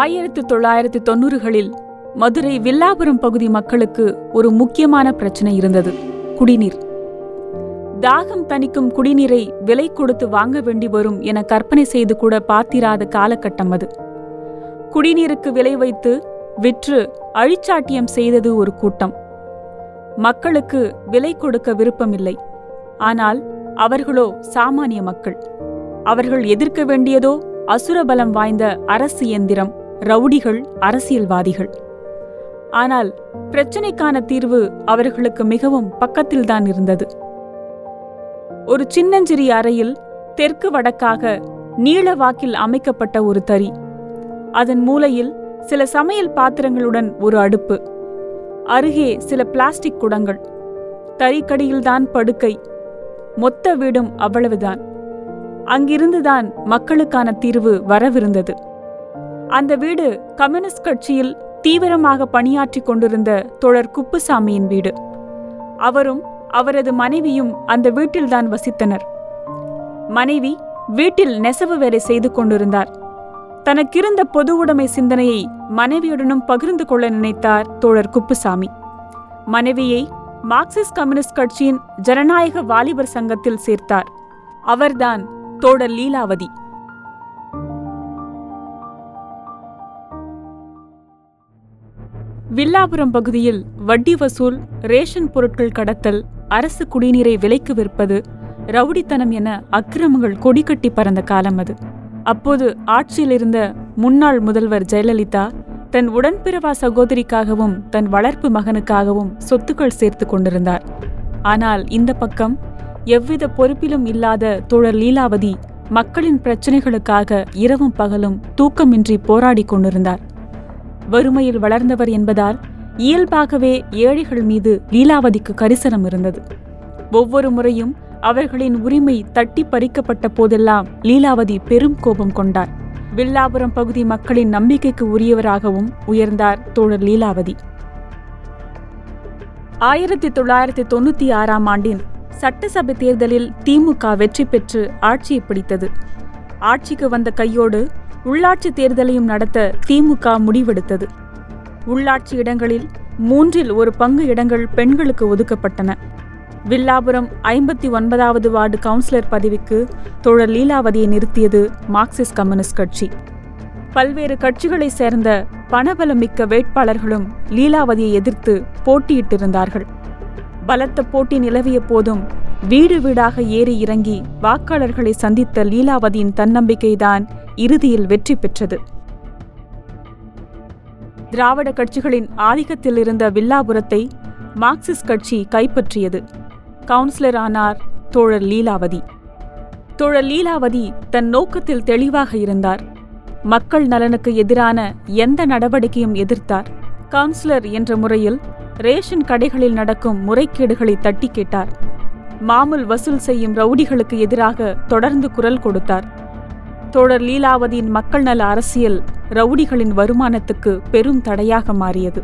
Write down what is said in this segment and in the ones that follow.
ஆயிரத்து தொள்ளாயிரத்து தொண்ணூறுகளில் மதுரை வில்லாபுரம் பகுதி மக்களுக்கு ஒரு முக்கியமான பிரச்சனை இருந்தது. குடிநீர். தாகம் தணிக்கும் குடிநீரை விலை கொடுத்து வாங்க வேண்டி வரும் என கற்பனை செய்து கூட பார்த்திராத காலகட்டம் அது. குடிநீருக்கு விலை வைத்து விற்று அழிச்சாட்டியம் செய்தது ஒரு கூட்டம். மக்களுக்கு விலை கொடுக்க விருப்பமில்லை. ஆனால் அவர்களோ சாமானிய மக்கள். அவர்கள் எதிர்க்க வேண்டியதோ அசுரபலம் வாய்ந்த அரசு எந்திரம். ரவுடிகள் அரசியல்வாதிகள். ஆனால் பிரச்சனைக்கான தீர்வு அவர்களுக்கு மிகவும் பக்கத்தில்தான் இருந்தது. ஒரு சின்னஞ்சிறிய அறையில் தெற்கு வடக்காக நீள வாக்கில் அமைக்கப்பட்ட ஒரு தறி. அதன் மூலையில் சில சமையல் பாத்திரங்களுடன் ஒரு அடுப்பு. அருகே சில பிளாஸ்டிக் குடங்கள். தறிக்கடியில்தான் படுக்கை. மொத்த வீடும் அவ்வளவுதான். அங்கிருந்துதான் மக்களுக்கான தீர்வு வரவிருந்தது. அந்த வீடு கம்யூனிஸ்ட் கட்சியில் தீவிரமாக பணியாற்றிக் கொண்டிருந்த தோழர் குப்புசாமியின் வீடு. அவரும் அவரது மனைவியும் அந்த வீட்டில்தான் வசித்தனர். மனைவி வீட்டில் நெசவு வேலை செய்து கொண்டிருந்தார். தனக்கிருந்த பொது உடைமை சிந்தனையை மனைவியுடனும் பகிர்ந்து கொள்ள நினைத்தார் தோழர் குப்புசாமி. மனைவியை மார்க்சிஸ்ட் கம்யூனிஸ்ட் கட்சியின் ஜனநாயக வாலிபர் சங்கத்தில் சேர்த்தார். அவர்தான் தோழர் லீலாவதி. வில்லாபுரம் பகுதியில் வட்டி வசூல் ரேஷன் பொருட்கள் கடத்தல் அரசு குடிநீரை விலைக்கு விற்பது ரவுடித்தனம் என அக்கிரமங்கள் கொடிக்கட்டி பறந்த காலம் அது. அப்போது ஆட்சியில் இருந்த முன்னாள் முதல்வர் ஜெயலலிதா தன் உடன்பிறவா சகோதரிக்காகவும் தன் வளர்ப்பு மகனுக்காகவும் சொத்துக்கள் சேர்த்து கொண்டிருந்தார். ஆனால் இந்த பக்கம் எவ்வித பொறுப்பிலும் இல்லாத தோழர் லீலாவதி மக்களின் பிரச்சனைகளுக்காக இரவும் பகலும் தூக்கமின்றி போராடிக் கொண்டிருந்தார். வறுமையில் வளர்ந்தவர் என்பதால் இயல்பாகவே ஏழைகள் மீது லீலாவதிக்கு கரிசனம் இருந்தது. ஒவ்வொரு முறையும் அவர்களின் உரிமை தட்டி பறிக்கப்பட்ட போதெல்லாம் லீலாவதி பெரும் கோபம் கொண்டார். வில்லாபுரம் பகுதி மக்களின் நம்பிக்கைக்கு உரியவராகவும் உயர்ந்தார் தோழர் லீலாவதி. ஆயிரத்தி தொள்ளாயிரத்தி தொண்ணூத்தி ஆறாம் ஆண்டின் சட்டசபை தேர்தலில் திமுக வெற்றி பெற்று ஆட்சியை பிடித்தது. ஆட்சிக்கு வந்த கையோடு உள்ளாட்சி தேர்தலையும் நடத்த திமுக முடிவெடுத்தது. உள்ளாட்சி இடங்களில் மூன்றில் ஒரு பங்கு இடங்கள் பெண்களுக்கு ஒதுக்கப்பட்டன. வில்லாபுரம் ஐம்பத்தி ஒன்பதாவது வார்டு கவுன்சிலர் பதவிக்கு தோழர் லீலாவதியை நிறுத்தியது மார்க்சிஸ்ட் கம்யூனிஸ்ட் கட்சி. பல்வேறு கட்சிகளைச் சேர்ந்த பணபலமிக்க வேட்பாளர்களும் லீலாவதியை எதிர்த்து போட்டியிட்டிருந்தார்கள். பலத்த போட்டி நிலவிய போதும் வீடு வீடாக ஏறி இறங்கி வாக்காளர்களை சந்தித்த லீலாவதியின் தன்னம்பிக்கைதான் இறுதியில் வெற்றி பெற்றது. திராவிட கட்சிகளின் ஆதிக்கத்தில் இருந்த வில்லாபுரத்தை மார்க்சிஸ்ட் கட்சி கைப்பற்றியது. கவுன்சிலர் ஆனார் தோழர் லீலாவதி. தோழர் லீலாவதி தன் நோக்கத்தில் தெளிவாக இருந்தார். மக்கள் நலனுக்கு எதிரான எந்த நடவடிக்கையும் எதிர்த்தார். கவுன்சிலர் என்ற முறையில் ரேஷன் கடைகளில் நடக்கும் முறைகேடுகளை தட்டி கேட்டார். மாமூல் வசூல் செய்யும் ரவுடிகளுக்கு எதிராக தொடர்ந்து குரல் கொடுத்தார். தோழர் லீலாவதியின் மக்கள் நல அரசியல் ரவுடிகளின் வருமானத்துக்கு பெரும் தடையாக மாறியது.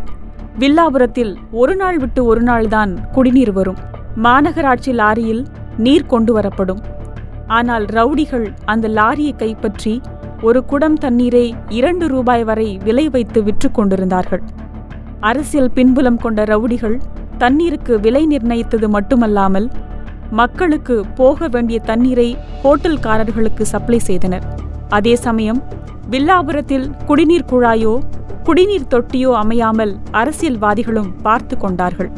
வில்லாபுரத்தில் ஒரு நாள் விட்டு ஒரு நாள்தான் குடிநீர் வரும். மாநகராட்சி லாரியில் நீர் கொண்டு வரப்படும். ஆனால் ரவுடிகள் அந்த லாரியை கைப்பற்றி ஒரு குடம் தண்ணீரை இரண்டு ரூபாய் வரை விலை வைத்து விற்று கொண்டிருந்தார்கள். அரசியல் பின்புலம் கொண்ட ரவுடிகள் தண்ணீருக்கு விலை நிர்ணயித்தது மட்டுமல்லாமல் மக்களுக்கு போக வேண்டிய தண்ணீரை ஹோட்டல்காரர்களுக்கு சப்ளை செய்தனர். அதே சமயம் வில்லாபுரத்தில் குடிநீர் குழாயோ குடிநீர் தொட்டியோ அமையாமல் அரசியல்வாதிகளும் பார்த்து கொண்டார்கள்.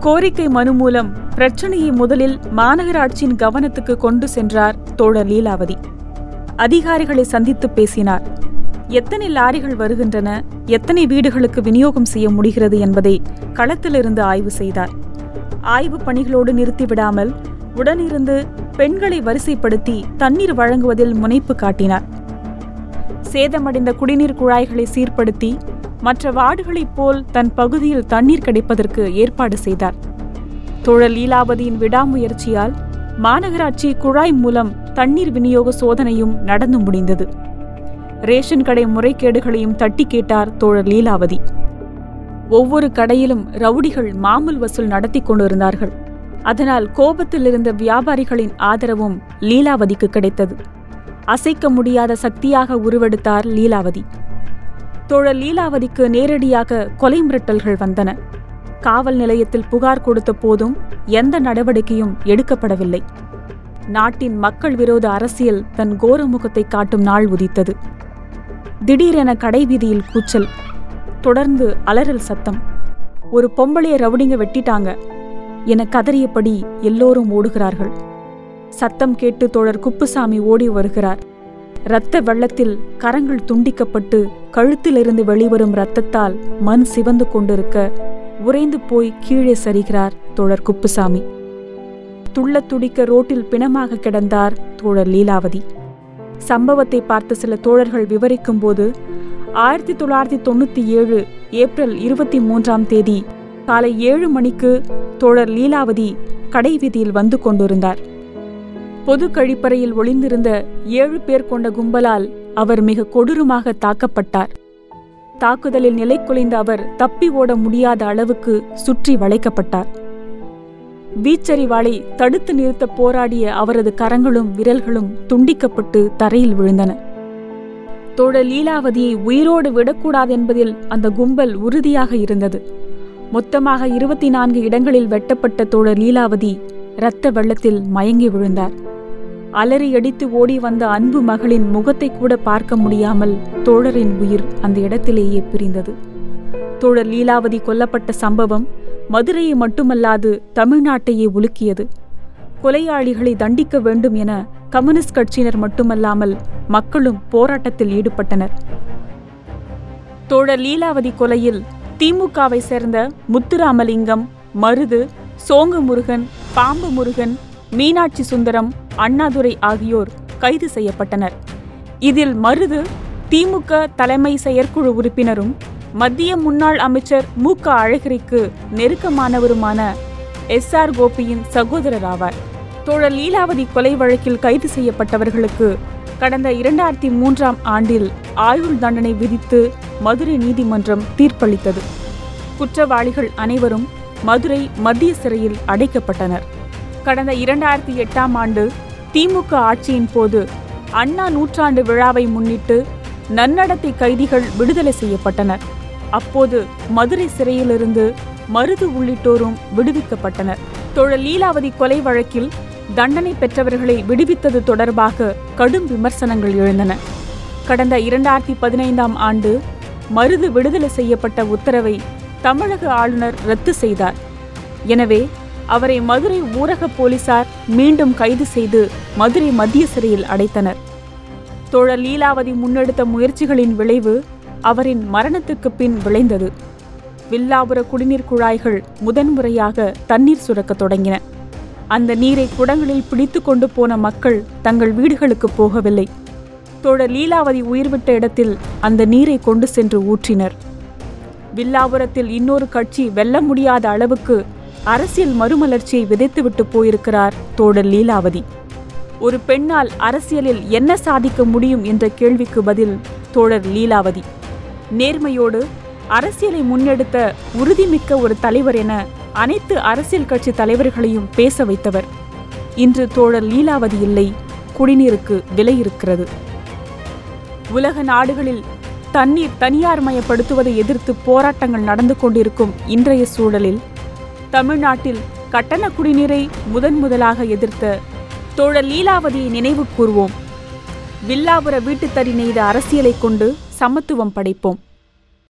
கோரிக்கை மனு மூலம் பிரச்சனையை முதலில் மாநகராட்சியின் கவனத்துக்கு கொண்டு சென்றார் தோழர் லீலாவதி. அதிகாரிகளை சந்தித்து பேசினார். எத்தனை லாரிகள் வருகின்றன எத்தனை வீடுகளுக்கு விநியோகம் செய்ய முடிகிறது என்பதை களத்திலிருந்து ஆய்வு செய்தார். ஆய்வு பணிகளோடு நிறுத்திவிடாமல் உடனிருந்து பெண்களை வரிசைப்படுத்தி தண்ணீர் வழங்குவதில் முனைப்பு காட்டினார். சேதமடைந்த குடிநீர் குழாய்களை சீர்படுத்தி மற்ற வார்டுகளைப் போல் தன் பகுதியில் தண்ணீர் கிடைப்பதற்கு ஏற்பாடு செய்தார். தோழர் லீலாவதியின் விடாமுயற்சியால் மாநகராட்சி குழாய் மூலம் தண்ணீர் விநியோக சோதனையும் நடந்து முடிந்தது. ரேஷன் கடை முறைகேடுகளையும் தட்டி கேட்டார் தோழர் லீலாவதி. ஒவ்வொரு கடையிலும் ரவுடிகள் மாமூல் வசூல் நடத்தி கொண்டிருந்தார்கள். அதனால் கோபத்தில் இருந்த வியாபாரிகளின் ஆதரவும் லீலாவதிக்கு கிடைத்தது. அசைக்க முடியாத சக்தியாக உருவெடுத்தார் லீலாவதி. தோழர் லீலாவதிக்கு நேரடியாக கொலை மிரட்டல்கள் வந்தன. காவல் நிலையத்தில் புகார் கொடுத்த போதும் எந்த நடவடிக்கையும் எடுக்கப்படவில்லை. நாட்டின் மக்கள் விரோத அரசியல் தன் கோர முகத்தை காட்டும் நாள் உதித்தது. திடீரென கடைவீதியில் கூச்சல். தொடர்ந்து அலறல் சத்தம். ஒரு பொம்பளைய ரவுடிங்க வெட்டிட்டாங்க. என கதறியபடி எல்லோரும் ஓடுகிறார்கள். சத்தம் கேட்டு தோழர் குப்புசாமி ஓடி வருகிறார். இரத்த வெள்ளத்தில் கரங்கள் துண்டிக்கப்பட்டு கழுத்திலிருந்து வெளிவரும் இரத்தத்தால் மண் சிவந்து கொண்டிருக்க உறைந்து போய் கீழே சரிகிறார் தோழர் குப்புசாமி. துள்ளத் துடிக்க ரோட்டில் பிணமாக கிடந்தார் தோழர் லீலாவதி. சம்பவத்தை பார்த்த சில தோழர்கள் விவரிக்கும் போது ஆயிரத்தி தொள்ளாயிரத்தி தொண்ணூற்றி ஏழு ஏப்ரல் இருபத்தி மூன்றாம் தேதி காலை ஏழு மணிக்கு தோழர் லீலாவதி கடைவீதியில் வந்து கொண்டிருந்தார். பொது கழிப்பறையில் ஒளிந்திருந்த ஏழு பேர் கொண்ட கும்பலால் அவர் மிக கொடூரமாக தாக்கப்பட்டார். தாக்குதலில் நிலை குலைந்த அவர் தப்பி ஓட முடியாத அளவுக்கு சுற்றி வளைக்கப்பட்டார். வீச்சரிவாளை தடுத்து நிறுத்த போராடிய அவரது கரங்களும் விரல்களும் துண்டிக்கப்பட்டு தரையில் விழுந்தன. தோழர் லீலாவதியை உயிரோடு விடக்கூடாதென்பதில் அந்த கும்பல் உறுதியாக இருந்தது. மொத்தமாக இருபத்தி நான்கு இடங்களில் வெட்டப்பட்ட தோழர் லீலாவதி இரத்த வெள்ளத்தில் மயங்கி விழுந்தார். அலறி அடித்து ஓடி வந்த அன்பு மகளின் முகத்தை கூட பார்க்க முடியாமல் தோழரின் உயிர் அந்த இடத்திலேயே பிரிந்தது. தோழர் லீலாவதி கொல்லப்பட்ட சம்பவம் மதுரையை மட்டுமல்லாது தமிழ்நாட்டையே உலுக்கியது. கொலையாளிகளை தண்டிக்க வேண்டும் என கம்யூனிஸ்ட் கட்சியினர் மட்டுமல்லாமல் மக்களும் போராட்டத்தில் ஈடுபட்டனர். தோழர் லீலாவதி கொலையில் திமுகவை சேர்ந்த முத்துராமலிங்கம் மருது சோங்கு முருகன் பாம்பு முருகன் மீனாட்சி சுந்தரம் அண்ணாதுரை ஆகியோர் கைது செய்யப்பட்டனர். இதில் மருது திமுக தலைமை செயற்குழு உறுப்பினரும் மத்திய முன்னாள் அமைச்சர் மு க அழகிரிக்கு நெருக்கமானவருமான எஸ் ஆர் கோபியின் சகோதரர் ஆவார். தோழர் லீலாவதி கொலை வழக்கில் கைது செய்யப்பட்டவர்களுக்கு கடந்த இரண்டாயிரத்தி மூன்றாம் ஆண்டில் ஆயுள் தண்டனை விதித்து மதுரை நீதிமன்றம் தீர்ப்பளித்தது. குற்றவாளிகள் அனைவரும் மதுரை மத்திய சிறையில் அடைக்கப்பட்டனர். கடந்த இரண்டாயிரத்தி எட்டாம் ஆண்டு திமுக ஆட்சியின் போது அண்ணா நூற்றாண்டு விழாவை முன்னிட்டு நன்னடத்தை கைதிகள் விடுதலை செய்யப்பட்டனர். அப்போது மதுரை சிறையிலிருந்து மருது உள்ளிட்டோரும் விடுவிக்கப்பட்டனர். தோழர் லீலாவதி கொலை வழக்கில் தண்டனை பெற்றவர்களை விடுவித்தது தொடர்பாக கடும் விமர்சனங்கள் எழுந்தன. கடந்த இரண்டாயிரத்தி பதினைந்தாம் ஆண்டு மருது விடுதலை செய்யப்பட்ட உத்தரவை தமிழக ஆளுநர் ரத்து செய்தார். எனவே அவரை மதுரை ஊரக போலீசார் மீண்டும் கைது செய்து மதுரை மத்திய சிறையில் அடைத்தனர். தோழர் லீலாவதி முன்னெடுத்த முயற்சிகளின் விளைவு அவரின் மரணத்துக்கு பின் விளைந்தது. வில்லாபுர குடிநீர் குழாய்கள் முதன்முறையாக தண்ணீர் சுரக்க தொடங்கின. அந்த நீரை குடங்களில் பிடித்து கொண்டு போன மக்கள் தங்கள் வீடுகளுக்கு போகவில்லை. தோழர் லீலாவதி உயிர்விட்ட இடத்தில் அந்த நீரை கொண்டு சென்று ஊற்றினர். வில்லாபுரத்தில் இன்னொரு கட்சி வெல்ல முடியாத அளவுக்கு அரசியல் மறுமலர்ச்சியை விதைத்துவிட்டு போயிருக்கிறார் தோழர் லீலாவதி. ஒரு பெண்ணால் அரசியலில் என்ன சாதிக்க முடியும் என்ற கேள்விக்கு பதில் தோழர் லீலாவதி. நேர்மையோடு அரசியலை முன்னெடுத்த உறுதிமிக்க ஒரு தலைவர் என அனைத்து அரசியல் கட்சி தலைவர்களையும் பேச வைத்தவர். இன்று தோழர் லீலாவதி இல்லை குடிநீருக்கு விலை இருக்கிறது. உலக நாடுகளில் தண்ணீர் தனியார்மயப்படுத்துவதை எதிர்த்து போராட்டங்கள் நடந்து கொண்டிருக்கும் இன்றைய சூழலில் தமிழ்நாட்டில் கட்டண குடிநீரை முதன் முதலாக எதிர்த்த தோழர் லீலாவதியை நினைவு கூர்வோம். வில்லாபுர வீட்டுத்தறி நெய்த அரசியலை கொண்டு சமத்துவம் படைப்போம்.